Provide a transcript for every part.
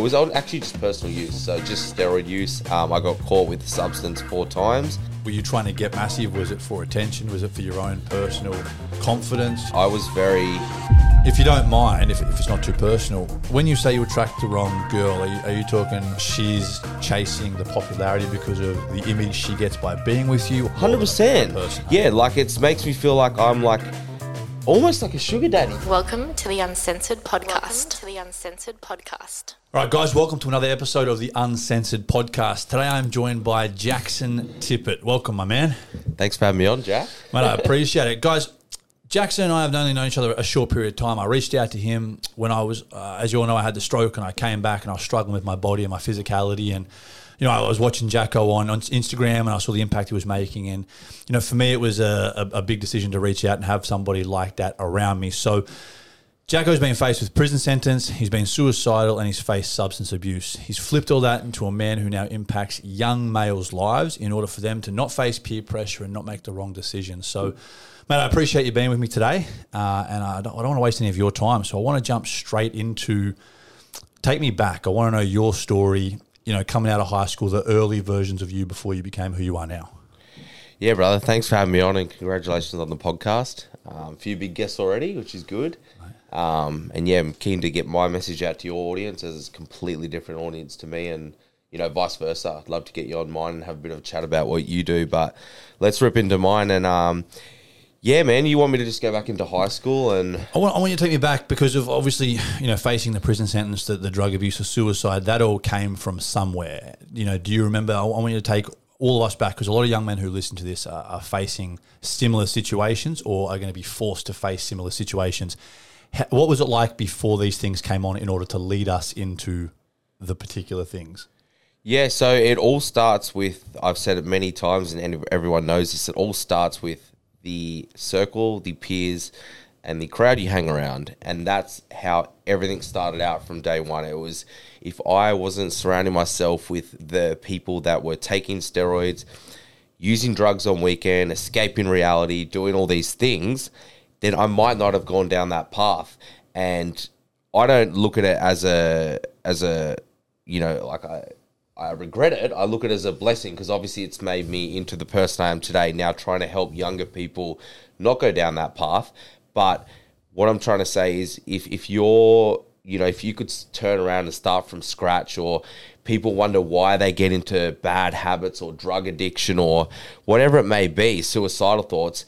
was actually just personal use, so just steroid use. Um, I got caught with the substance four times. Were you trying to get massive? Was it for attention? Was it for your own personal confidence? I was very. If you don't mind, if, if it's not too personal, when you say you attract the wrong girl, are you, are you talking she's chasing the popularity because of the image she gets by being with you? Hundred percent. Yeah, like it makes me feel like I'm like almost like a sugar daddy. Welcome to the Uncensored Podcast. Welcome to the Uncensored Podcast. All right, guys, welcome to another episode of the Uncensored Podcast. Today I'm joined by Jaxon Tippet. Welcome, my man. Thanks for having me on, Jack. Mate, I appreciate it. Guys, Jackson and I have only known each other a short period of time. I reached out to him when I was, uh, as you all know, I had the stroke and I came back and I was struggling with my body and my physicality. And, you know, I was watching Jacko on, on Instagram and I saw the impact he was making. And, you know, for me, it was a, a, a big decision to reach out and have somebody like that around me. So, Jacko's been faced with prison sentence, he's been suicidal, and he's faced substance abuse. He's flipped all that into a man who now impacts young males' lives in order for them to not face peer pressure and not make the wrong decisions. So, mate, I appreciate you being with me today, uh, and I don't, I don't want to waste any of your time. So, I want to jump straight into take me back. I want to know your story. You know, coming out of high school, the early versions of you before you became who you are now. Yeah, brother. Thanks for having me on, and congratulations on the podcast. Um, a few big guests already, which is good. Um, and yeah, I'm keen to get my message out to your audience as it's a completely different audience to me, and you know, vice versa. I'd love to get you on mine and have a bit of a chat about what you do. But let's rip into mine, and um, yeah, man, you want me to just go back into high school and I want, I want you to take me back because of obviously, you know, facing the prison sentence, the, the drug abuse, or suicide, that all came from somewhere. You know, do you remember? I want you to take all of us back because a lot of young men who listen to this are, are facing similar situations or are going to be forced to face similar situations. What was it like before these things came on in order to lead us into the particular things? Yeah, so it all starts with I've said it many times, and and everyone knows this. It all starts with the circle, the peers, and the crowd you hang around, and that's how everything started out from day one. It was if I wasn't surrounding myself with the people that were taking steroids, using drugs on weekend, escaping reality, doing all these things, then I might not have gone down that path. And I don't look at it as a as a you know like I I regret it. I look at it as a blessing because obviously it's made me into the person I am today. Now trying to help younger people not go down that path. But what I'm trying to say is if if you're you know if you could turn around and start from scratch or people wonder why they get into bad habits or drug addiction or whatever it may be suicidal thoughts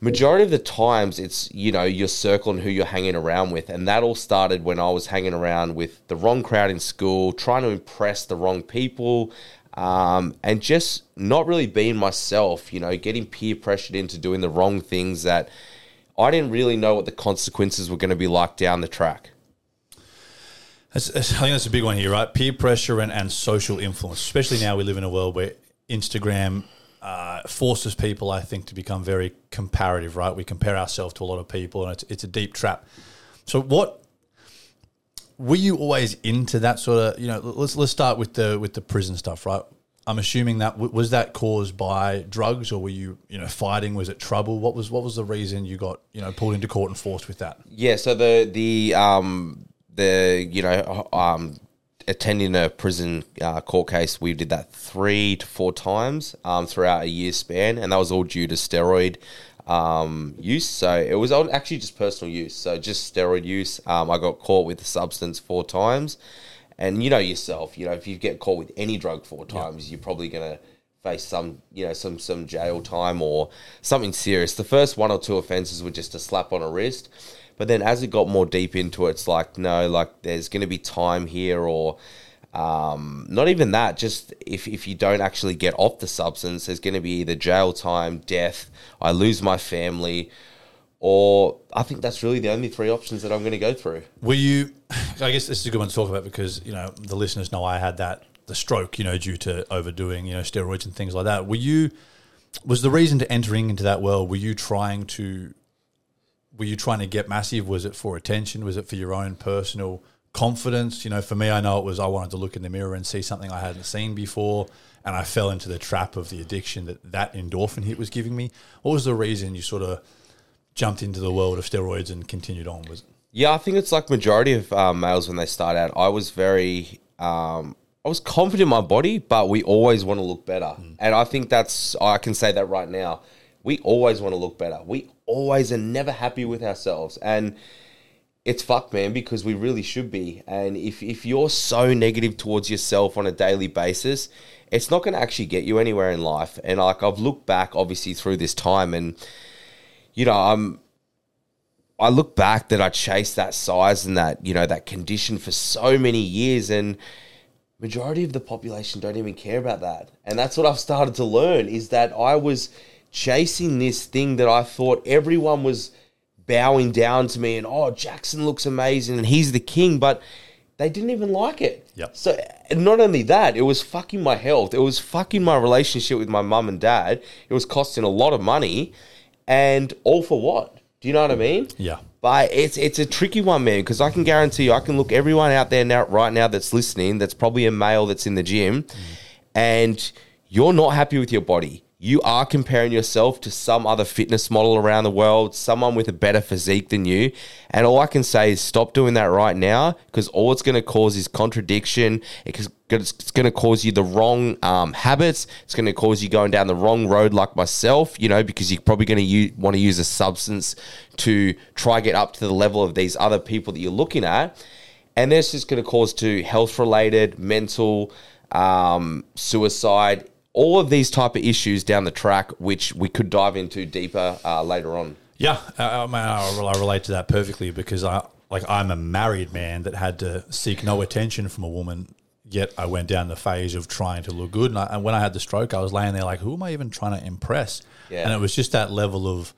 majority of the times it's you know your circle and who you're hanging around with and that all started when i was hanging around with the wrong crowd in school trying to impress the wrong people um, and just not really being myself you know getting peer pressured into doing the wrong things that i didn't really know what the consequences were going to be like down the track That's, I think that's a big one here, right? Peer pressure and, and social influence, especially now we live in a world where Instagram uh, forces people, I think, to become very comparative, right? We compare ourselves to a lot of people, and it's, it's a deep trap. So, what were you always into that sort of? You know, let's let's start with the with the prison stuff, right? I'm assuming that was that caused by drugs, or were you you know fighting? Was it trouble? What was what was the reason you got you know pulled into court and forced with that? Yeah, so the the um the you know um attending a prison uh, court case, we did that three to four times um throughout a year span, and that was all due to steroid um use. So it was actually just personal use, so just steroid use. Um, I got caught with the substance four times, and you know yourself, you know if you get caught with any drug four times, you're probably gonna face some you know some some jail time or something serious. The first one or two offenses were just a slap on a wrist, but then as it got more deep into it, it's like no, like there's going to be time here or. Um, not even that. Just if, if you don't actually get off the substance, there's going to be either jail time, death, I lose my family, or I think that's really the only three options that I'm going to go through. Were you? I guess this is a good one to talk about because you know the listeners know I had that the stroke, you know, due to overdoing, you know, steroids and things like that. Were you? Was the reason to entering into that world? Were you trying to? Were you trying to get massive? Was it for attention? Was it for your own personal confidence? You know, for me, I know it was. I wanted to look in the mirror and see something I hadn't seen before, and I fell into the trap of the addiction that that endorphin hit was giving me. What was the reason you sort of jumped into the world of steroids and continued on? Was it? Yeah, I think it's like majority of um, males when they start out. I was very um, I was confident in my body, but we always want to look better. And I think that's, I can say that right now. We always want to look better. We always are never happy with ourselves. And it's fucked, man, because we really should be. And if, if you're so negative towards yourself on a daily basis, it's not going to actually get you anywhere in life. And like I've looked back, obviously, through this time, and you know, I'm I look back that I chased that size and that, you know, that condition for so many years and majority of the population don't even care about that. And that's what I've started to learn is that I was chasing this thing that I thought everyone was bowing down to me and oh Jaxon looks amazing and he's the king, but they didn't even like it. Yep. So not only that, it was fucking my health. It was fucking my relationship with my mum and dad. It was costing a lot of money and all for what? Do you know what I mean? Yeah. But it's it's a tricky one, man, because I can guarantee you, I can look everyone out there now, right now, that's listening, that's probably a male that's in the gym, mm. and you're not happy with your body. You are comparing yourself to some other fitness model around the world, someone with a better physique than you. And all I can say is stop doing that right now because all it's going to cause is contradiction. It's going to cause you the wrong um, habits. It's going to cause you going down the wrong road, like myself, you know, because you're probably going to want to use a substance to try get up to the level of these other people that you're looking at. And that's just going to cause to health related, mental, um, suicide, all of these type of issues down the track, which we could dive into deeper uh, later on. Yeah, I, I, mean, I I relate to that perfectly because I like I'm a married man that had to seek no attention from a woman. Yet I went down the phase of trying to look good, and, I, and when I had the stroke, I was laying there like, who am I even trying to impress? Yeah. And it was just that level of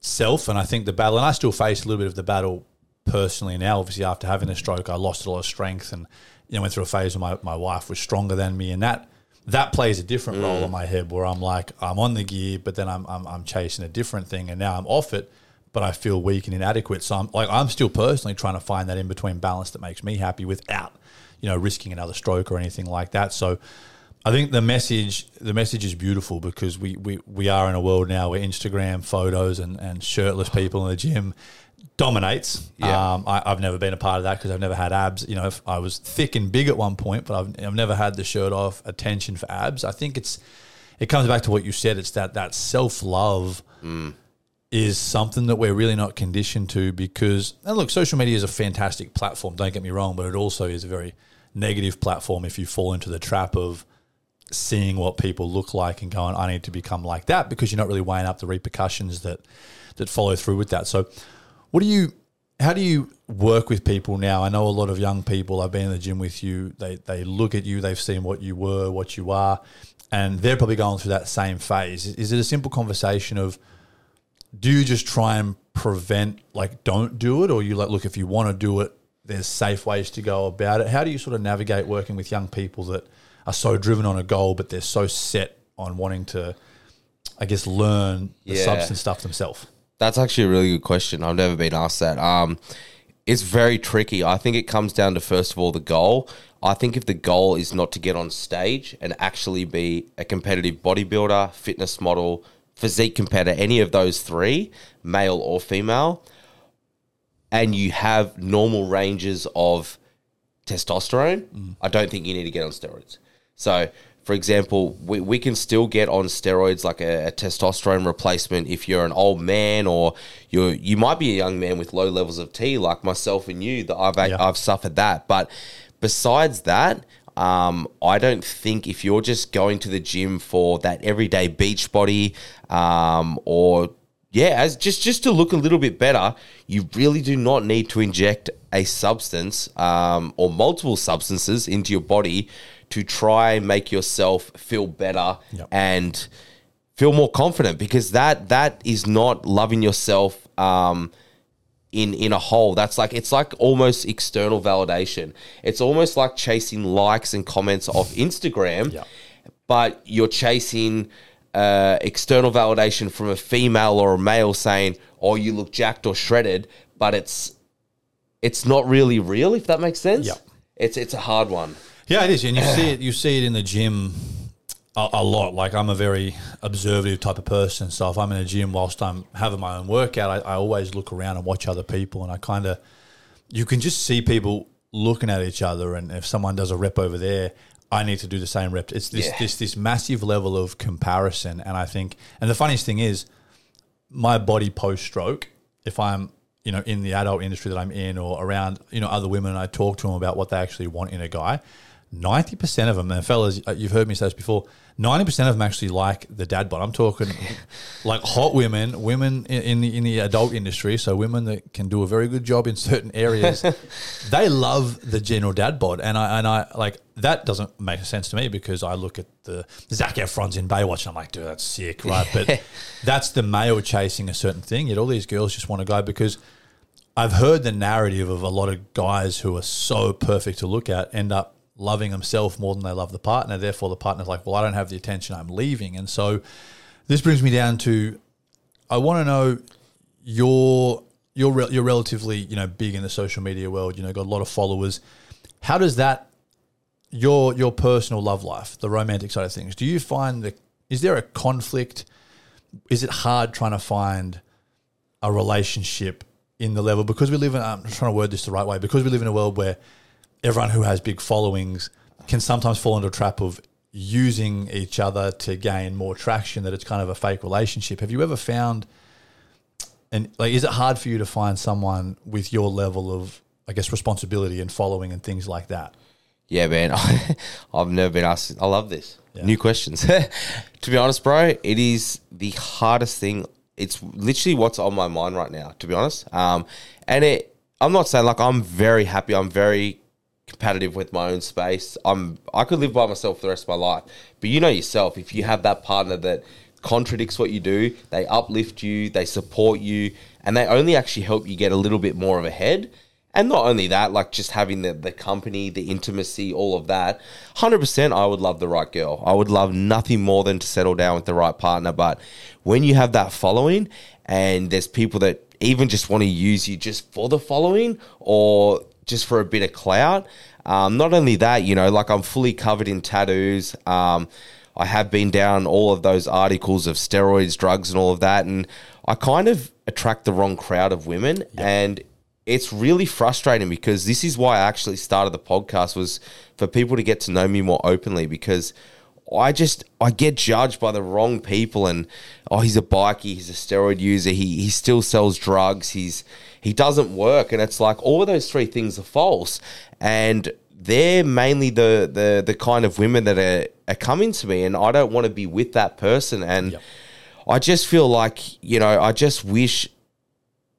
self. And I think the battle, and I still face a little bit of the battle personally now. Obviously, after having a stroke, I lost a lot of strength, and you know went through a phase where my, my wife was stronger than me, and that that plays a different role mm. in my head where I'm like I'm on the gear, but then I'm, I'm I'm chasing a different thing, and now I'm off it, but I feel weak and inadequate. So I'm like I'm still personally trying to find that in between balance that makes me happy without you know risking another stroke or anything like that. So. I think the message the message is beautiful because we, we, we are in a world now where Instagram photos and, and shirtless people in the gym dominates. Yeah. Um, I, I've never been a part of that because I've never had abs. You know, if I was thick and big at one point, but I've, I've never had the shirt off attention for abs. I think it's it comes back to what you said. It's that that self love is something that we're really not conditioned to because and look, social media is a fantastic platform. Don't get me wrong, but it also is a very negative platform if you fall into the trap of seeing what people look like and going, I need to become like that because you're not really weighing up the repercussions that that follow through with that. So, what do you? How do you work with people now? I know a lot of young people. I've been in the gym with you. They they look at you. They've seen what you were, what you are, and they're probably going through that same phase. Is it a simple conversation of do you just try and prevent like don't do it or you like look if you want to do it there's safe ways to go about it how do you sort of navigate working with young people that are so driven on a goal but they're so set on wanting to i guess learn the Yeah. substance stuff themselves That's actually a really good question. I've never been asked that. Um, it's very tricky. I think it comes down to first of all the goal. I think if the goal is not to get on stage and actually be a competitive bodybuilder, fitness model, physique competitor, any of those three, male or female, and you have normal ranges of testosterone, I don't think you need to get on steroids. So, for example, we, we can still get on steroids like a, a testosterone replacement if you're an old man or you're you might be a young man with low levels of T like myself and you that I've Yeah. I've suffered that. But besides that, um, I don't think if you're just going to the gym for that everyday beach body um, or yeah, as just just to look a little bit better, you really do not need to inject a substance um, or multiple substances into your body to try and make yourself feel better Yep. and feel more confident because that that is not loving yourself um, in in a whole. That's like it's like almost external validation. It's almost like chasing likes and comments off Instagram, Yeah. but you're chasing uh, external validation from a female or a male saying, "Oh, you look jacked or shredded," but it's it's not really real. If that makes sense. Yeah. It's it's a hard one. Yeah, it is, and you see it. You see it in the gym a, a lot. Like I'm a very observative type of person, so if I'm in a gym whilst I'm having my own workout, I, I always look around and watch other people, and I kind of you can just see people looking at each other, and if someone does a rep over there, I need to do the same rep. It's this Yeah. this this massive level of comparison, and I think, and the funniest thing is, my body post stroke, if I'm you know in the adult industry that I'm in or around you know other women, I talk to them about what they actually want in a guy. Ninety percent of them, and fellas, uh, you've heard me say this before. Ninety percent of them actually like the dad bod. I'm talking like hot women, women in, in the in the adult industry, so women that can do a very good job in certain areas. they love the general dad bod, and I and I like that doesn't make sense to me because I look at the Zac Efron's in Baywatch, and I'm like, dude, that's sick, right? But that's the male chasing a certain thing. Yet all these girls just want to go because I've heard the narrative of a lot of guys who are so perfect to look at end up loving themselves more than they love the partner. Therefore, the partner's like, well, I don't have the attention, I'm leaving. And so this brings me down to I want to know you're you're re- you're relatively you know big in the social media world. You know, got a lot of followers. How does that your your personal love life, the romantic side of things? Do you find that is there a conflict? Is it hard trying to find a relationship in the level because we live in I'm trying to word this the right way because we live in a world where everyone who has big followings can sometimes fall into a trap of using each other to gain more traction that it's kind of a fake relationship have you ever found and like is it hard for you to find someone with your level of i guess responsibility and following and things like that Yeah, man. I've never been asked. I love this. Yeah. New questions. to be honest, bro, it is the hardest thing. It's literally what's on my mind right now, to be honest. Um, and it, I'm not saying like I'm very happy. I'm very competitive with my own space. I'm, I could live by myself for the rest of my life. But you know yourself, if you have that partner that contradicts what you do, they uplift you, they support you, and they only actually help you get a little bit more of a head. And not only that, like just having the, the company, the intimacy, all of that. 100% I would love the right girl. I would love nothing more than to settle down with the right partner. But when you have that following and there's people that even just want to use you just for the following or just for a bit of clout, um, not only that, you know, like I'm fully covered in tattoos. Um, I have been down all of those articles of steroids, drugs, and all of that. And I kind of attract the wrong crowd of women. And it's really frustrating because this is why I actually started the podcast was for people to get to know me more openly because I just I get judged by the wrong people and oh he's a bikie he's a steroid user he he still sells drugs he's he doesn't work and it's like all of those three things are false. And they're mainly the the the kind of women that are, are coming to me and I don't want to be with that person. And Yep. I just feel like you know I just wish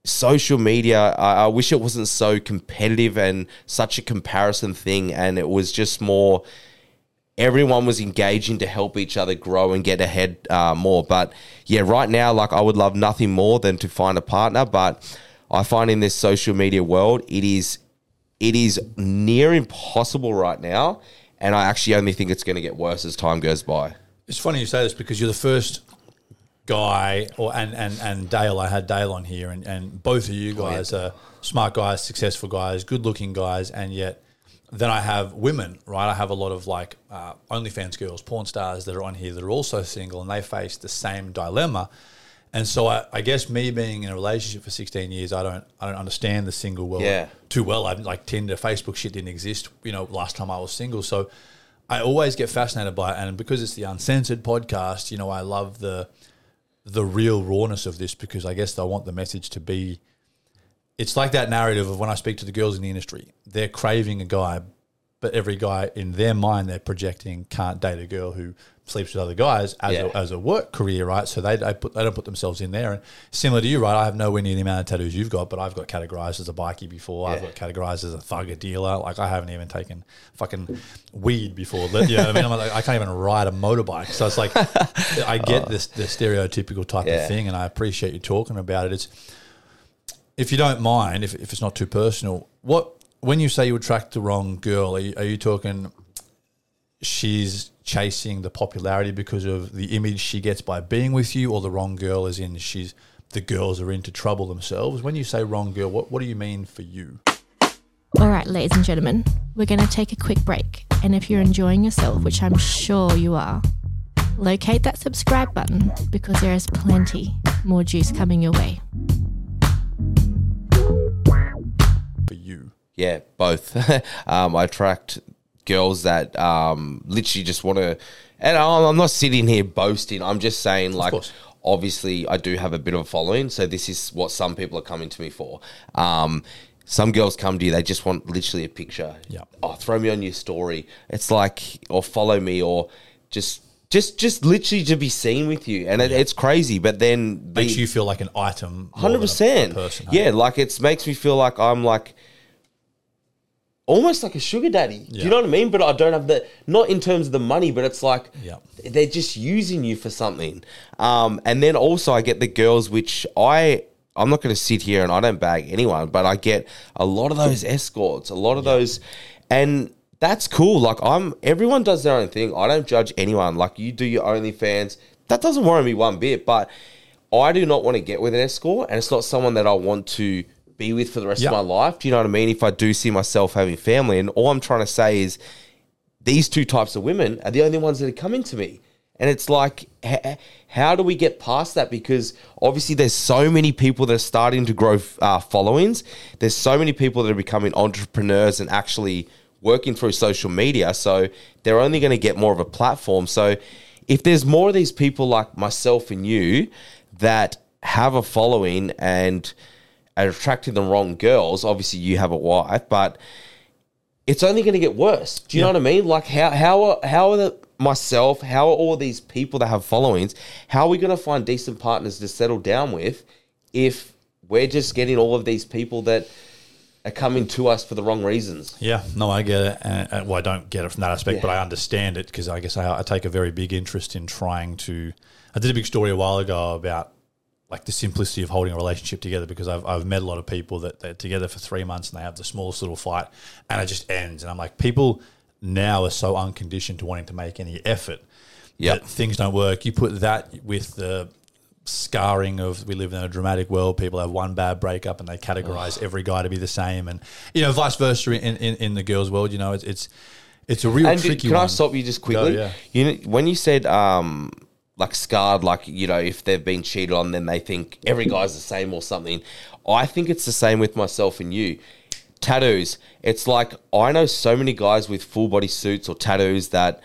social media I, I wish it wasn't so competitive and such a comparison thing and it was just more everyone was engaging to help each other grow and get ahead uh, more. But yeah right now like i would love nothing more than to find a partner but i find in this social media world it is it is near impossible right now and i actually only think it's going to get worse as time goes by It's funny you say this because you're the first guy, or and and and Dale. I had Dale on here, and and both of you guys are smart guys, successful guys, good looking guys, and yet then I have women, right? I have a lot of like uh, OnlyFans girls, porn stars that are on here that are also single, and they face the same dilemma. And so I, I guess me being in a relationship for 16 years, I don't I don't understand the single world Yeah. too well. I'm like Tinder, Facebook shit didn't exist, you know, last time I was single. So I always get fascinated by it. And because it's the uncensored podcast, you know, I love the the real rawness of this because I guess I want the message to be it's like that narrative of when I speak to the girls in the industry, they're craving a guy, but every guy in their mind they're projecting can't date a girl who sleeps with other guys as, Yeah. a, as a work career, right? So they, they put they don't put themselves in there. And similar to you, right? I have nowhere near the amount of tattoos you've got, but I've got categorized as a bikie before. I've got categorized as a thugger dealer. Like I haven't even taken fucking weed before. You know I mean? I'm like, I can't even ride a motorbike. So it's like I get oh. this the stereotypical type Yeah. of thing, and I appreciate you talking about it. It's if you don't mind, if, if it's not too personal, what when you say you attract the wrong girl, are you, are you talking she's chasing the popularity because of the image she gets by being with you, or the wrong girl is in she's the girls are into trouble themselves? When you say wrong girl, what, what do you mean for you? All right, ladies and gentlemen, we're going to take a quick break. And if you're enjoying yourself, which I'm sure you are, locate that subscribe button because there is plenty more juice coming your way. For you. Yeah, both. um, I attract girls that um, literally just want to, and I'm not sitting here boasting. I'm just saying, like, obviously, I do have a bit of a following, so this is what some people are coming to me for. Um, some girls come to you, they just want literally a picture. Yeah. Oh, throw me on your story. It's like, or follow me, or just. Just, just literally to be seen with you, and it, it's crazy. But then Makes the- you feel like an item. more than a- Hundred a percent. person, hey? Yeah, like it makes me feel like I'm like almost like a sugar daddy. Do you know what I mean? But I don't have the not in terms of the money, but it's like Yeah. they're just using you for something. Um, and then also I get the girls, which I I'm not going to sit here and I don't bag anyone, but I get a lot of those escorts, a lot of those, and that's cool. Like I'm, everyone does their own thing. I don't judge anyone. Like you do your OnlyFans, that doesn't worry me one bit. But I do not want to get with an escort, and it's not someone that I want to be with for the rest Yeah. of my life. Do you know what I mean? If I do see myself having family, and all I'm trying to say is these two types of women are the only ones that are coming to me. And it's like, how do we get past that? Because obviously, there's so many people that are starting to grow uh, followings. There's so many people that are becoming entrepreneurs and actually working through social media. So they're only going to get more of a platform. So if there's more of these people like myself and you that have a following and attracting the wrong girls, obviously you have a wife, but it's only going to get worse. Do you know what I mean? Like how how are, how are the myself? How are all these people that have followings? How are we going to find decent partners to settle down with if we're just getting all of these people that are coming to us for the wrong reasons? Yeah, no, I get it. And, and, well, I don't get it from that aspect, Yeah. but I understand it because I guess I, I take a very big interest in trying to. I did a big story a while ago about like the simplicity of holding a relationship together because I've, I've met a lot of people that they're together for three months and they have the smallest little fight and it just ends. And I'm like, people now are so unconditioned to wanting to make any effort Yep. that things don't work. You put that with the scarring of we live in a dramatic world. People have one bad breakup and they categorize every guy to be the same, and you know, vice versa in, in, in the girls' world. You know, it's it's it's a real And tricky can one. I stop you just quickly? yeah. You know, when you said um, like scarred, like you know, if they've been cheated on, then they think every guy's the same or something. I think it's the same with myself and you. Tattoos. It's like I know so many guys with full body suits or tattoos that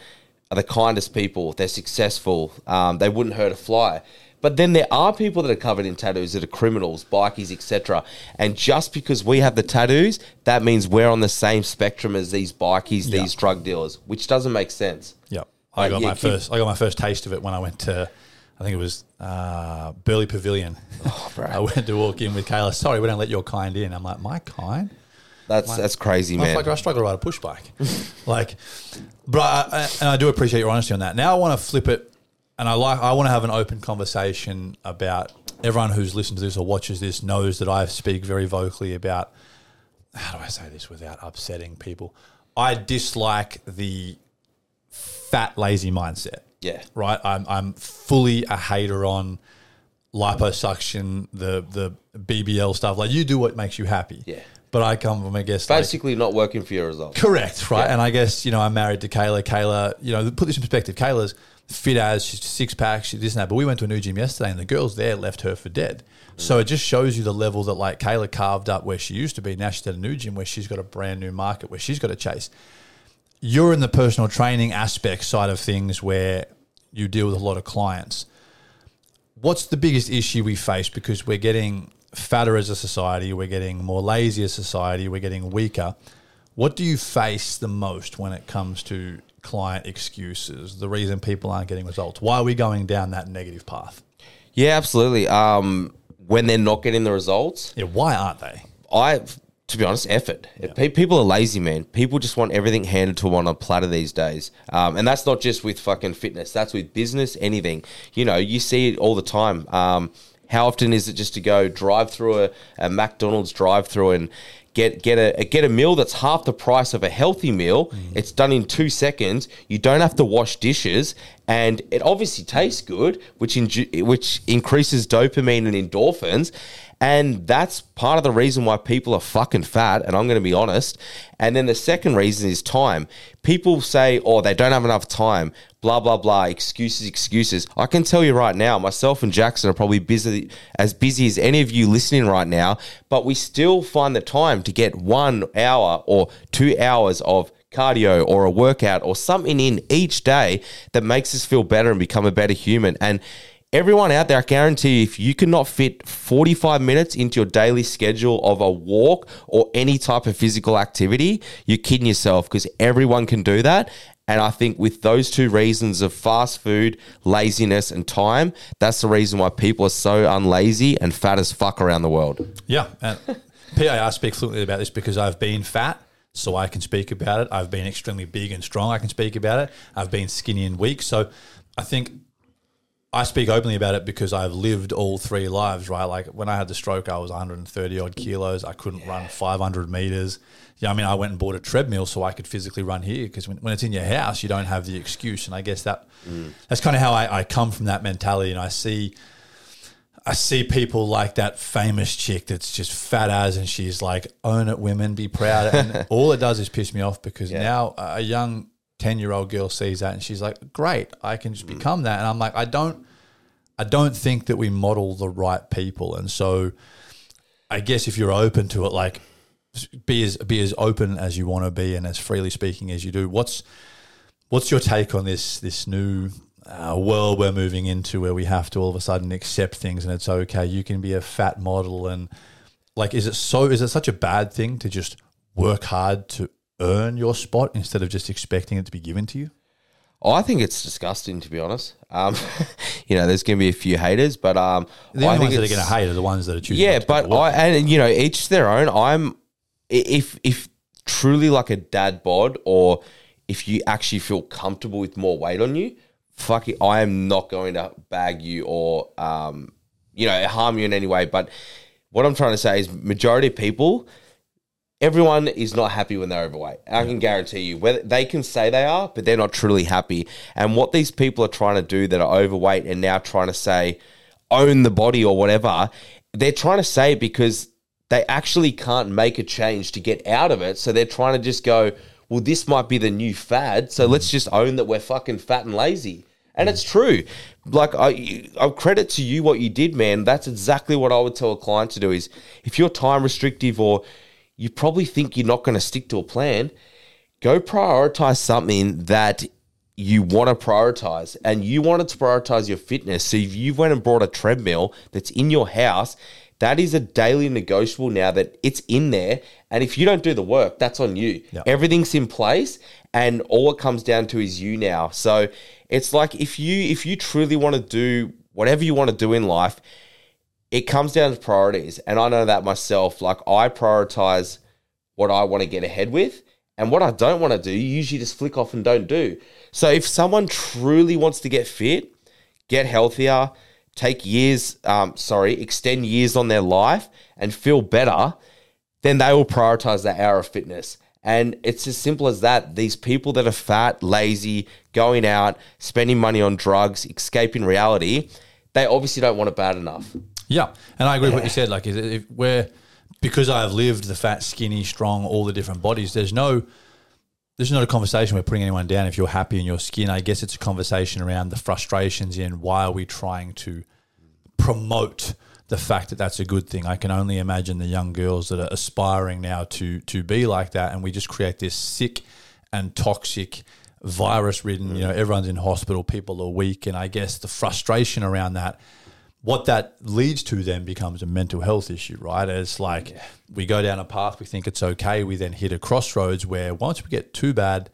are the kindest people. They're successful. Um, they wouldn't hurt a fly. But then there are people that are covered in tattoos that are criminals, bikies, etc. And just because we have the tattoos, that means we're on the same spectrum as these bikies, Yeah. these drug dealers, which doesn't make sense. Yep. I got yeah, my keep- first. I got my first taste of it when I went to. I think it was uh, Burleigh Pavilion. Oh. I went to walk in with Kayla. Sorry, we don't let your kind in. I'm like, my kind. That's that's crazy, man. Motherfucker, I struggle to ride a push bike. like, but I, and I do appreciate your honesty on that. Now I want to flip it, and I like I want to have an open conversation about everyone who's listened to this or watches this knows that I speak very vocally about how do I say this without upsetting people. I dislike the fat lazy mindset. Yeah. Right. I'm I'm fully a hater on liposuction, the the BBL stuff. Like you do what makes you happy. Yeah. But I come from, I guess, like- Basically, not working for your results. Correct, right? Yeah. And I guess you know I'm married to Kayla. Kayla, you know, put this in perspective. Kayla's fit as she's six pack, she's this and that. But we went to a new gym yesterday, and the girls there left her for dead. So it just shows you the level that like Kayla carved up where she used to be. Now she's at a new gym where she's got a brand new market where she's got to chase. You're in the personal training aspect side of things where you deal with a lot of clients. What's the biggest issue we face because we're getting fatter as a society, we're getting more lazy as a society, we're getting weaker. What do you face the most when it comes to client excuses, the reason people aren't getting results? Why are we going down that negative path? Yeah, absolutely. Um, when they're not getting the results, Yeah, why aren't they? I, to be honest, effort. Pe- People are lazy, man. People just want everything handed to them on a platter these days. Um, and that's not just with fucking fitness. That's with business, anything. You know, you see it all the time. Um, how often is it just to go drive through a, a McDonald's drive through and get get a get a meal that's half the price of a healthy meal? It's done in two seconds. You don't have to wash dishes, and it obviously tastes good, which inju- which increases dopamine and endorphins. And that's part of the reason why people are fucking fat. And I'm going to be honest. And then the second reason is time. People say, oh, they don't have enough time, blah, blah, blah, excuses, excuses. I can tell you right now, myself and Jackson are probably busy, as busy as any of you listening right now, but we still find the time to get one hour or two hours of cardio or a workout or something in each day that makes us feel better and become a better human. And everyone out there, I guarantee you, if you cannot fit 45 minutes into your daily schedule of a walk or any type of physical activity, you're kidding yourself because everyone can do that. And I think with those two reasons of fast food, laziness, and time, that's the reason why people are so unlazy and fat as fuck around the world. Yeah. And PIR speak fluently about this because I've been fat, so I can speak about it. I've been extremely big and strong, I can speak about it. I've been skinny and weak. So I think I speak openly about it because I've lived all three lives, right? Like when I had the stroke, I was 130 odd kilos. I couldn't run 500 meters. Yeah, I mean, I went and bought a treadmill so I could physically run here because when, when it's in your house, you don't have the excuse. And I guess that mm. that's kind of how I, I come from that mentality. And I see, I see people like that famous chick that's just fat as, and she's like, "Own it, women, be proud." And all it does is piss me off because now a young ten year old girl sees that and she's like, "Great, I can just mm. become that." And I'm like, I don't, I don't think that we model the right people, and so I guess if you're open to it, like be as be as open as you want to be and as freely speaking as you do. What's what's your take on this this new uh, world we're moving into, where we have to all of a sudden accept things and it's okay? You can be a fat model, and like, is it so? Is it such a bad thing to just work hard to earn your spot instead of just expecting it to be given to you? I think it's disgusting, to be honest. Um, you know, there's going to be a few haters, but um, The I only think ones that are going to hate are the ones that are choosing. Yeah, but. I and you know each their own. I'm if if truly like a dad bod or if you actually feel comfortable with more weight on you, fuck it, I am not going to bag you or um you know harm you in any way. But what I'm trying to say is majority of people. Everyone is not happy when they're overweight. I can guarantee you. Whether they can say they are, but they're not truly happy. And what these people are trying to do that are overweight and now trying to say own the body or whatever, they're trying to say because they actually can't make a change to get out of it. So they're trying to just go, well, this might be the new fad. So let's just own that we're fucking fat and lazy. And it's true. Like I, I credit to you what you did, man. That's exactly what I would tell a client to do. Is if you're time restrictive or you probably think you're not going to stick to a plan, go prioritize something that you want to prioritize and you wanted to prioritize your fitness. So if you went and brought a treadmill that's in your house that is a daily negotiable now that it's in there and if you don't do the work that's on you. Yeah. everything's in place and all it comes down to is you now. So it's like if you if you truly want to do whatever you want to do in life it comes down to priorities. And I know that myself. Like I prioritize what I want to get ahead with. And what I don't want to do, you usually just flick off and don't do. So if someone truly wants to get fit, get healthier, take years, um, sorry, extend years on their life and feel better, then they will prioritize that hour of fitness. And it's as simple as that. These people that are fat, lazy, going out, spending money on drugs, escaping reality, they obviously don't want it bad enough. Yeah, and I agree with what you said. Like, is if we're because I've lived the fat, skinny, strong, all the different bodies. There's no, there's not a conversation we're putting anyone down. If you're happy in your skin, I guess it's a conversation around the frustrations in why are we trying to promote the fact that that's a good thing. I can only imagine the young girls that are aspiring now to to be like that, and we just create this sick and toxic virus ridden you know mm. everyone's in hospital people are weak and i guess the frustration around that what that leads to then becomes a mental health issue, right? It's like we go down a path, we think it's okay, we then hit a crossroads where once we get too bad,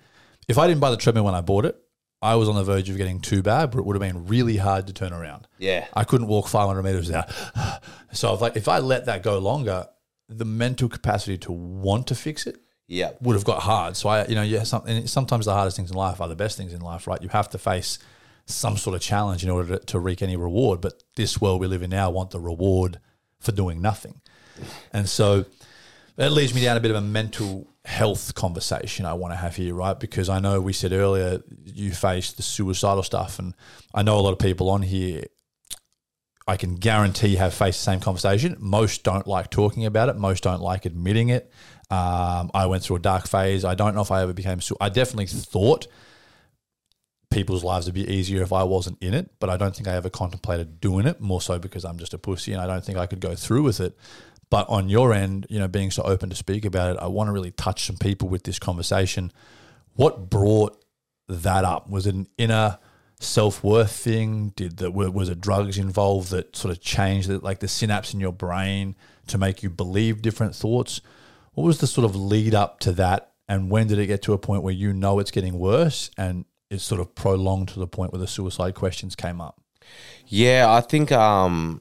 if I didn't buy the treadmill when I bought it, I was on the verge of getting too bad, but it would have been really hard to turn around. Yeah. I couldn't walk 500 meters without. So if, like, if I let that go longer, the mental capacity to want to fix it Yeah. would have got hard. So I, you know, yeah, some, and sometimes the hardest things in life are the best things in life, right? You have to face some sort of challenge in order to, to wreak any reward. But this world we live in now want the reward for doing nothing, and so that leads me down a bit of a mental health conversation I want to have here, right? Because I know we said earlier you faced the suicidal stuff, and I know a lot of people on here. I can guarantee have faced the same conversation. Most don't like talking about it. Most don't like admitting it. Um, I went through a dark phase. I don't know if I ever became. Su- I definitely thought people's lives would be easier if I wasn't in it, but I don't think I ever contemplated doing it. More so because I'm just a pussy and I don't think I could go through with it. But on your end, you know, being so open to speak about it, I want to really touch some people with this conversation. What brought that up? Was it an inner self worth thing? Did the was it drugs involved that sort of changed it, like the synapse in your brain to make you believe different thoughts? What was the sort of lead up to that? And when did it get to a point where you know it's getting worse and it's sort of prolonged to the point where the suicide questions came up? Yeah, I think um,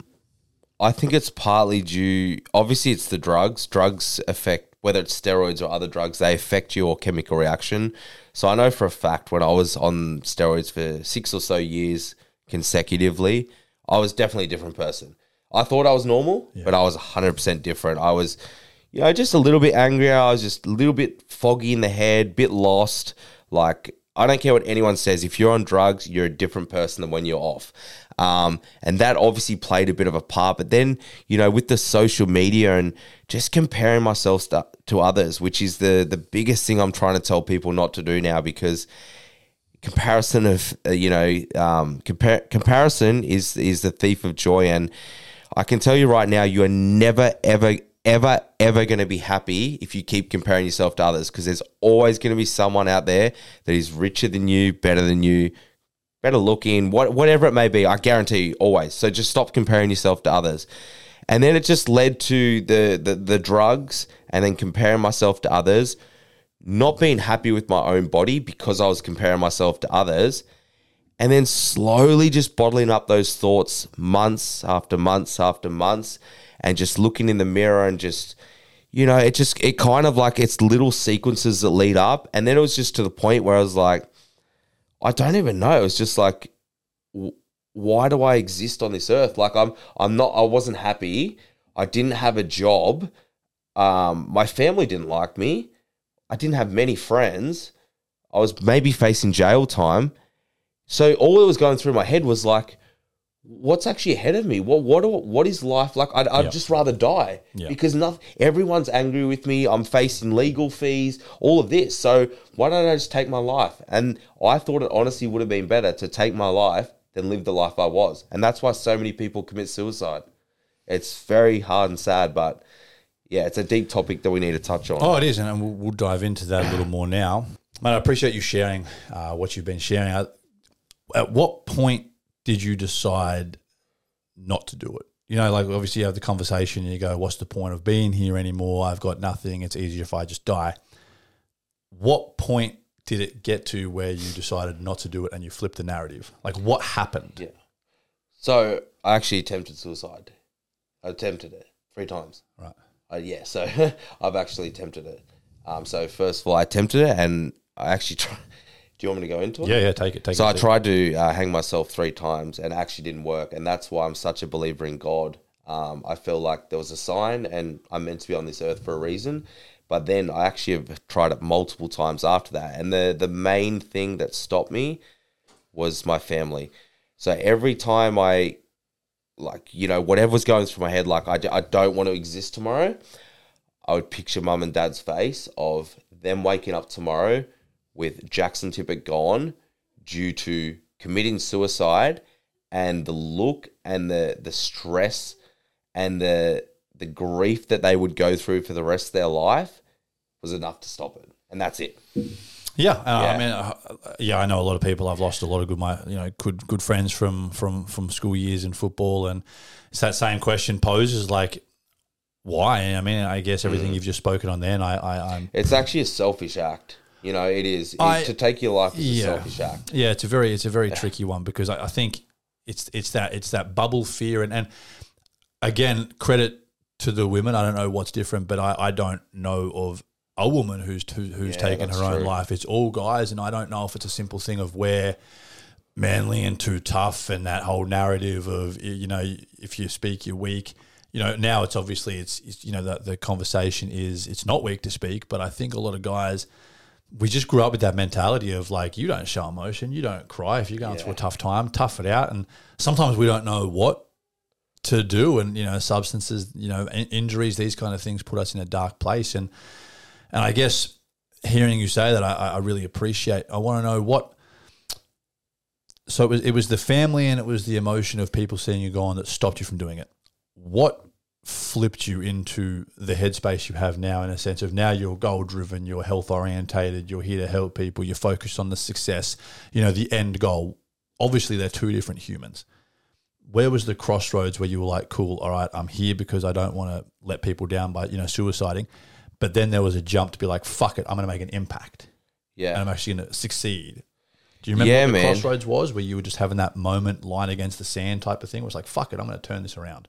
I think it's partly due. Obviously, it's the drugs. Drugs affect whether it's steroids or other drugs. They affect your chemical reaction. So I know for a fact when I was on steroids for six or so years consecutively, I was definitely a different person. I thought I was normal, but I was hundred percent different. I was, you know, just a little bit angrier. I was just a little bit foggy in the head, bit lost. Like I don't care what anyone says. If you're on drugs, you're a different person than when you're off. Um, and that obviously played a bit of a part. But then, you know, with the social media and just comparing myself to others, which is the the biggest thing I'm trying to tell people not to do now because comparison of uh, you know um, compar- comparison is is the thief of joy and I can tell you right now you are never ever ever ever going to be happy if you keep comparing yourself to others because there's always going to be someone out there that is richer than you better than you better looking what, whatever it may be I guarantee you always. So just stop comparing yourself to others. And then it just led to the the, the drugs and then comparing myself to others not being happy with my own body because I was comparing myself to others, and then slowly just bottling up those thoughts months after months after months, and just looking in the mirror and just, you know, it just, it kind of like it's little sequences that lead up. And then it was just to the point where I was like, I don't even know. It was just like, why do I exist on this earth? Like I'm, I'm not, I wasn't happy. I didn't have a job. Um, my family didn't like me. I didn't have many friends. I was maybe facing jail time. So all that was going through my head was like, what's actually ahead of me? What what what is life like? I'd, I'd just rather die Yeah. because nothing. Everyone's angry with me. I'm facing legal fees, all of this. So why don't I just take my life? And I thought it honestly would have been better to take my life than live the life I was. And that's why so many people commit suicide. It's very hard and sad, but yeah, it's a deep topic that we need to touch on. Oh, it is, and we'll, we'll dive into that a little more now. Mate, I appreciate you sharing uh, what you've been sharing. At, at what point did you decide not to do it? You know, like obviously you have the conversation and you go, what's the point of being here anymore? I've got nothing. It's easier if I just die. What point did it get to where you decided not to do it and you flipped the narrative? Like what happened? Yeah. So I actually attempted suicide. I attempted it three times. Right. Uh, yeah, so I've actually attempted it. Um, so first of all, I attempted it, and I actually try. Do you want me to go into it? Yeah, yeah, take it. Take So it. I tried to uh, hang myself three times, and actually didn't work, and that's why I'm such a believer in God. Um, I feel like there was a sign, and I'm meant to be on this earth for a reason. But then I actually have tried it multiple times after that, and the the main thing that stopped me was my family. So every time I, like, you know, whatever was going through my head, like, I, I don't want to exist tomorrow, I would picture mum and dad's face of them waking up tomorrow with Jaxon Tippet gone due to committing suicide and the look and the, the stress and the, the grief that they would go through for the rest of their life was enough to stop it. And that's it. Yeah, uh, I mean, uh, yeah, I know a lot of people. I've lost a lot of good, my you know, good good friends from from from school years in football, and it's that same question poses like, why? I mean, I guess Mm. everything you've just spoken on. Then I, I I'm It's actually a selfish act. You know, it is. It- I- to take your life is Yeah. a selfish act. Yeah, it's a very it's a very tricky one because I, I think it's it's that it's that bubble fear and and again credit to the women. I don't know what's different, but I, I don't know of a woman who's who, who's Yeah, taken her own true. life. It's all guys, and I don't know if it's a simple thing of where manly and too tough and that whole narrative of you know if you speak you're weak. You know now it's obviously it's, it's you know the the conversation is it's not weak to speak, but I think a lot of guys we just grew up with that mentality of like you don't show emotion, you don't cry if you're going through a tough time, tough it out. And sometimes we don't know what to do, and you know, substances, you know, in- injuries, these kind of things put us in a dark place, and and I guess hearing you say that, I, I really appreciate. I want to know what. So it was it was the family and it was the emotion of people seeing you gone that stopped you from doing it. What flipped you into the headspace you have now in a sense of now you're goal driven, you're health orientated, you're here to help people, you're focused on the success, you know, the end goal. Obviously, they're two different humans. Where was the crossroads where you were like, cool, all right, I'm here because I don't want to let people down by, you know, suiciding. But then there was a jump to be like, fuck it, I'm going to make an impact and Yeah. I'm actually going to succeed. Do you remember Yeah, what the man. crossroads was where you were just having that moment, line against the sand type of thing? It was like, fuck it, I'm going to turn this around.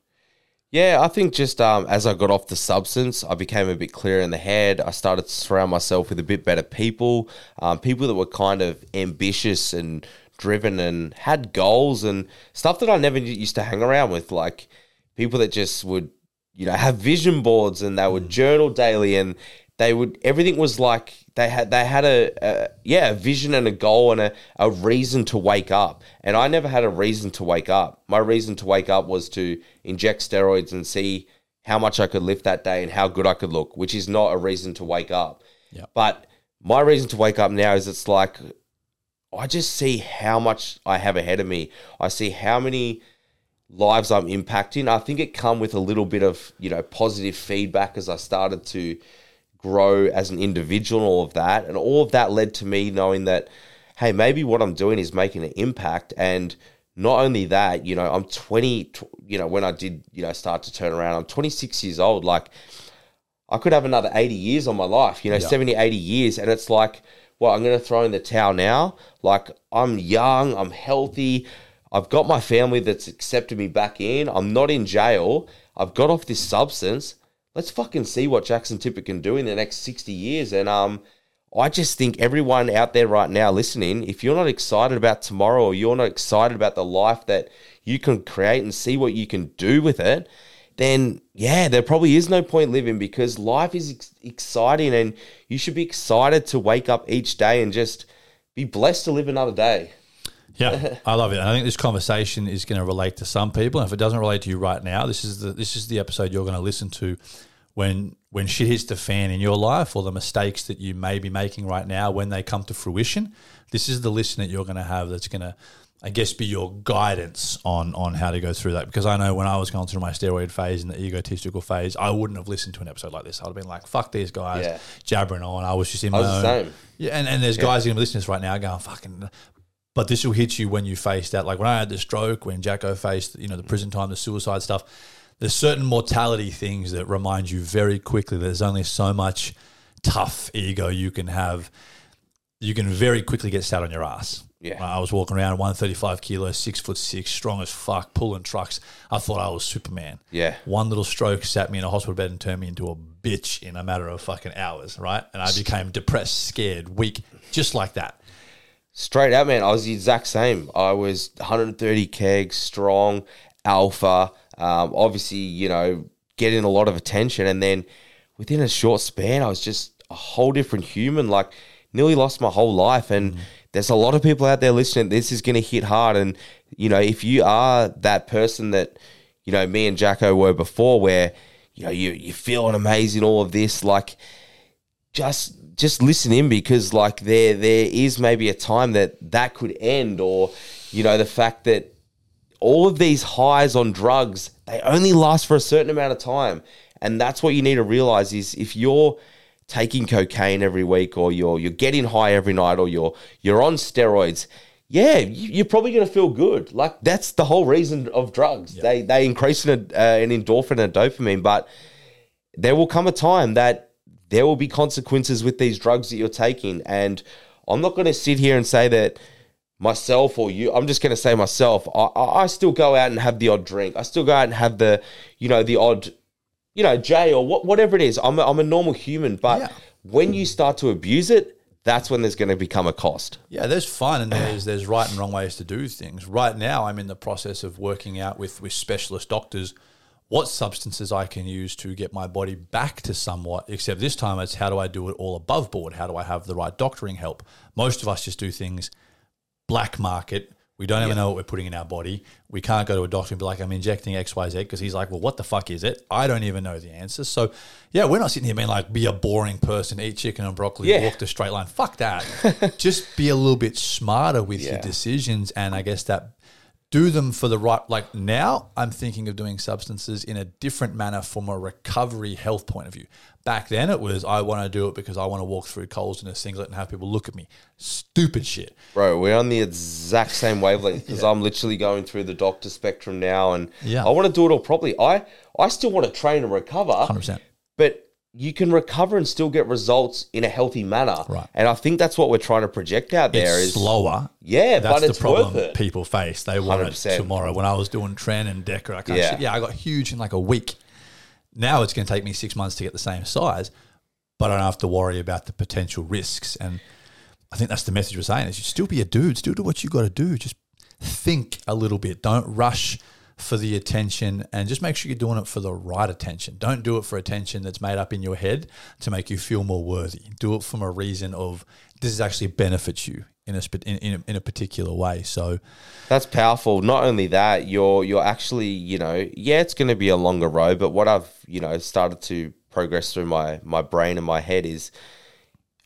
Yeah, I think just um, as I got off the substance, I became a bit clearer in the head. I started to surround myself with a bit better people, um, people that were kind of ambitious and driven and had goals and stuff that I never used to hang around with, like people that just would, you know, have vision boards and they would journal daily and they would everything was like they had they had a, a yeah a vision and a goal and a, a reason to wake up. And i never had a reason to wake up. My reason to wake up was to inject steroids and see how much i could lift that day and how good i could look which is not a reason to wake up. Yeah. but my reason to wake up now is it's like i just see how much i have ahead of me. I see how many lives i'm impacting. I think it come with a little bit of you know positive feedback as i started to grow as an individual and all of that. And all of that led to me knowing that, hey, maybe what I'm doing is making an impact. And not only that, you know, I'm 20, you know, when I did, you know, start to turn around, I'm 26 years old. Like, I could have another 80 years on my life, you know, Yeah. 70, 80 years. And it's like, well, I'm going to throw in the towel now. Like, I'm young, I'm healthy. I've got my family that's accepted me back in. I'm not in jail. I've got off this substance. Let's fucking see what Jaxon Tippet can do in the next 60 years. And um, I just think everyone out there right now listening, if you're not excited about tomorrow or you're not excited about the life that you can create and see what you can do with it, then yeah, there probably is no point living because life is ex- exciting and you should be excited to wake up each day and just be blessed to live another day. Yeah, I love it. And I think this conversation is going to relate to some people. And if it doesn't relate to you right now, this is the this is the episode you're going to listen to when when shit hits the fan in your life or the mistakes that you may be making right now when they come to fruition. This is the listen that you're going to have that's going to I guess be your guidance on on how to go through that because I know when I was going through my steroid phase and the egotistical phase, I wouldn't have listened to an episode like this. I'd have been like, "Fuck these guys, Yeah. jabbering on." I was just in I was my the own. same. Yeah, and, and there's guys going to listen to this right now going, "Fucking." But this will hit you when you face that. Like when I had the stroke, when Jacko faced, you know, the prison time, the suicide stuff. There's certain mortality things that remind you very quickly. that There's only so much tough ego you can have. You can very quickly get sat on your ass. Yeah. I was walking around 135 kilos, six foot six, strong as fuck, pulling trucks. I thought I was Superman. Yeah. One little stroke sat me in a hospital bed and turned me into a bitch in a matter of fucking hours, right? And I became depressed, scared, weak, just like that. Straight out, man. I was the exact same. I was 130 kegs, strong, alpha. Um, obviously, you know, getting a lot of attention, and then within a short span, I was just a whole different human. Like, nearly lost my whole life. And there's a lot of people out there listening. This is going to hit hard. And you know, if you are that person that you know me and Jacko were before, where you know you you're feeling amazing, all of this, like just just listen in because like there there is maybe a time that that could end or you know the fact that all of these highs on drugs they only last for a certain amount of time. And that's what you need to realize is if you're taking cocaine every week or you're you're getting high every night or you're you're on steroids yeah you- you're probably going to feel good. Like that's the whole reason of drugs. They they increase an, uh, an endorphin and dopamine but there will come a time that there will be consequences with these drugs that you're taking. And I'm not going to sit here and say that myself or you, I'm just going to say myself, I, I still go out and have the odd drink. I still go out and have the, you know, the odd, you know, J or what, whatever it is. I'm a, I'm a normal human. But Yeah. when you start to abuse it, that's when there's going to become a cost. Yeah, there's fun and there's there's right and wrong ways to do things. Right now, I'm in the process of working out with with specialist doctors what substances I can use to get my body back to somewhat. Except this time, it's how do I do it all above board? How do I have the right doctoring help? Most of us just do things black market We don't even Yeah. know what we're putting in our body. We can't go to a doctor and be like, I'm injecting XYZ because he's like, well, what the fuck is it? I don't even know the answer. So, yeah, we're not sitting here being like, be a boring person, eat chicken and broccoli, Yeah. walk the straight line. Fuck that. Just be a little bit smarter with your decisions. And I guess that do them for the right like now i'm thinking of doing substances in a different manner from a recovery health point of view. Back then it was i want to do it because i want to walk through coles in a singlet and have people look at me. Stupid shit. Bro, we're on the exact same wavelength because I'm literally going through the doctor spectrum now, and Yeah. I want to do it all properly. I I still want to train and recover, 100% but you can recover and still get results in a healthy manner. Right. And I think that's what we're trying to project out there. it's Is slower Yeah, that's but the it's problem worth it. people face they want it 100%. tomorrow when i was doing tren and deca i yeah. yeah i got huge in like a week now it's going to take me six months to get the same size but i don't have to worry about the potential risks and I think that's the message we're saying is you still be a dude, still do what you got to do. Just think a little bit. Don't rush for the attention and just make sure you're doing it for the right attention. Don't do it for attention that's made up in your head to make you feel more worthy. Do it from a reason of this actually benefits you in a, in, in, a, in a particular way. So, That's powerful. Not only that, you're you're actually, you know, yeah, it's going to be a longer road, but what I've, you know, started to progress through my my brain and my head is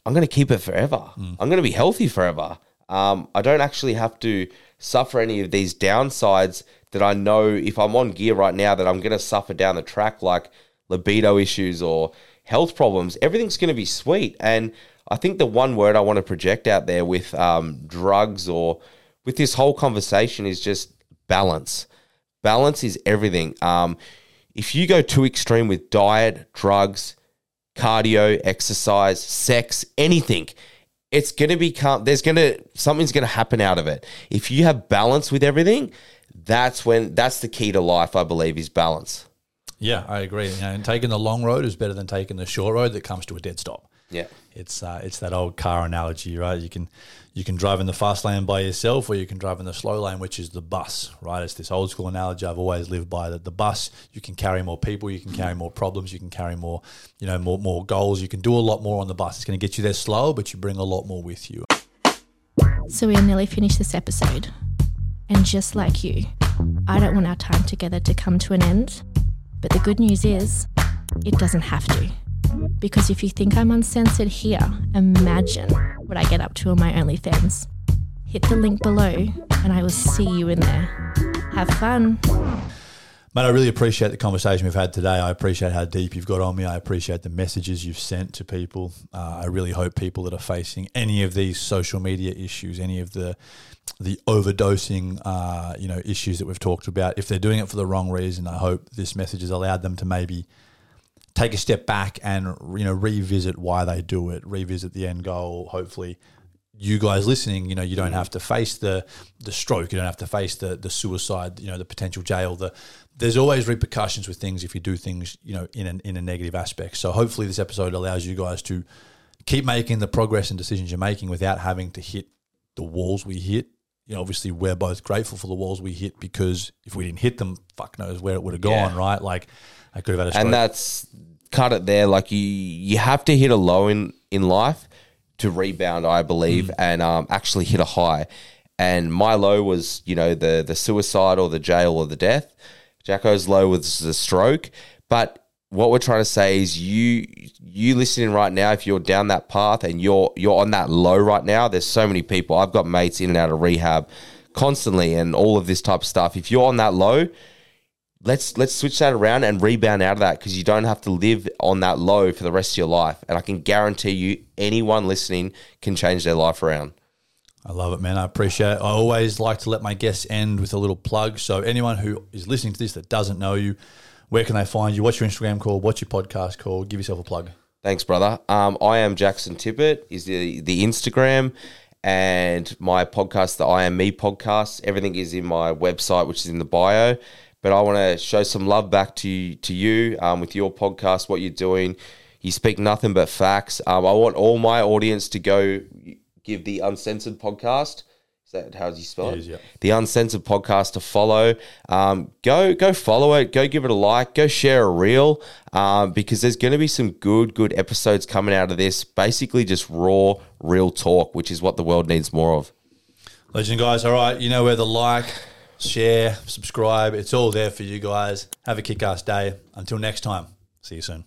I'm going to keep it forever. Mm. I'm going to be healthy forever. Um, I don't actually have to suffer any of these downsides that I know if I'm on gear right now that I'm going to suffer down the track, like libido issues or health problems. Everything's going to be sweet. And I think the one word I want to project out there with um, drugs or with this whole conversation is just balance. Balance is everything. Um, if you go too extreme with diet, drugs, cardio, exercise, sex, anything, it's going to become, there's going to, something's going to happen out of it. If you have balance with everything, that's when, that's the key to life, I believe, is balance. yeah, I agree. You know, and taking the long road is better than taking the short road that comes to a dead stop. Yeah. It's uh, it's that old car analogy, right? You can you can drive in the fast lane by yourself, or you can drive in the slow lane, which is the bus, right? It's this old school analogy I've always lived by. That the bus, you can carry more people, you can carry more problems, you can carry more, you know, more more goals. You can do a lot more on the bus. It's going to get you there slow, but you bring a lot more with you. So we are nearly finished this episode. And just like you, I don't want our time together to come to an end. But the good news is, it doesn't have to. Because if you think I'm uncensored here, imagine what I get up to on my OnlyFans. Hit the link below, and I will see you in there. Have fun. Mate, I really appreciate the conversation we've had today. I appreciate how deep you've got on me. I appreciate the messages you've sent to people. Uh, I really hope people that are facing any of these social media issues, any of the the overdosing, uh, you know, issues that we've talked about, if they're doing it for the wrong reason, I hope this message has allowed them to maybe take a step back and you know revisit why they do it, revisit the end goal. Hopefully, you guys listening, you know, you don't mm. have to face the the stroke, you don't have to face the the suicide, you know, the potential jail. The there's always repercussions with things if you do things, you know, in a, in a negative aspect. So hopefully, this episode allows you guys to keep making the progress and decisions you're making without having to hit the walls we hit. You know, obviously, we're both grateful for the walls we hit because if we didn't hit them, fuck knows where it would have gone, Yeah. right? Like, I could have had a stroke. and that's cut it there. Like you, you have to hit a low in in life to rebound, I believe, and um, actually hit a high. And my low was, you know, the the suicide or the jail or the death. Jacko's low was the stroke. But what we're trying to say is, you you listening right now, if you're down that path and you're you're on that low right now, there's so many people. I've got mates in and out of rehab constantly, and all of this type of stuff. If you're on that low, let's let's switch that around and rebound out of that because you don't have to live on that low for the rest of your life. And I can guarantee you, anyone listening can change their life around. I love it, man. I appreciate it. I always like to let my guests end with a little plug. So, anyone who is listening to this that doesn't know you, where can they find you? What's your Instagram called? What's your podcast called? Give yourself a plug. Thanks, brother. Um, I am Jaxon Tippet. Is the the Instagram and my podcast, the I Am Me podcast. Everything is in my website, which is in the bio. But I want to show some love back to to you um, with your podcast, what you're doing. You speak nothing but facts. Um, I want all my audience to go give the Uncensored podcast. Is that how do you spell It it? is, yeah. The Uncensored podcast to follow. Um, go go follow it. Go give it a like. Go share a reel um, because there's going to be some good good episodes coming out of this. Basically, just raw, real talk, which is what the world needs more of. Legend guys, all right, you know where the like, share, subscribe, it's all there for you guys. Have a kick ass day. Until next time, see you soon.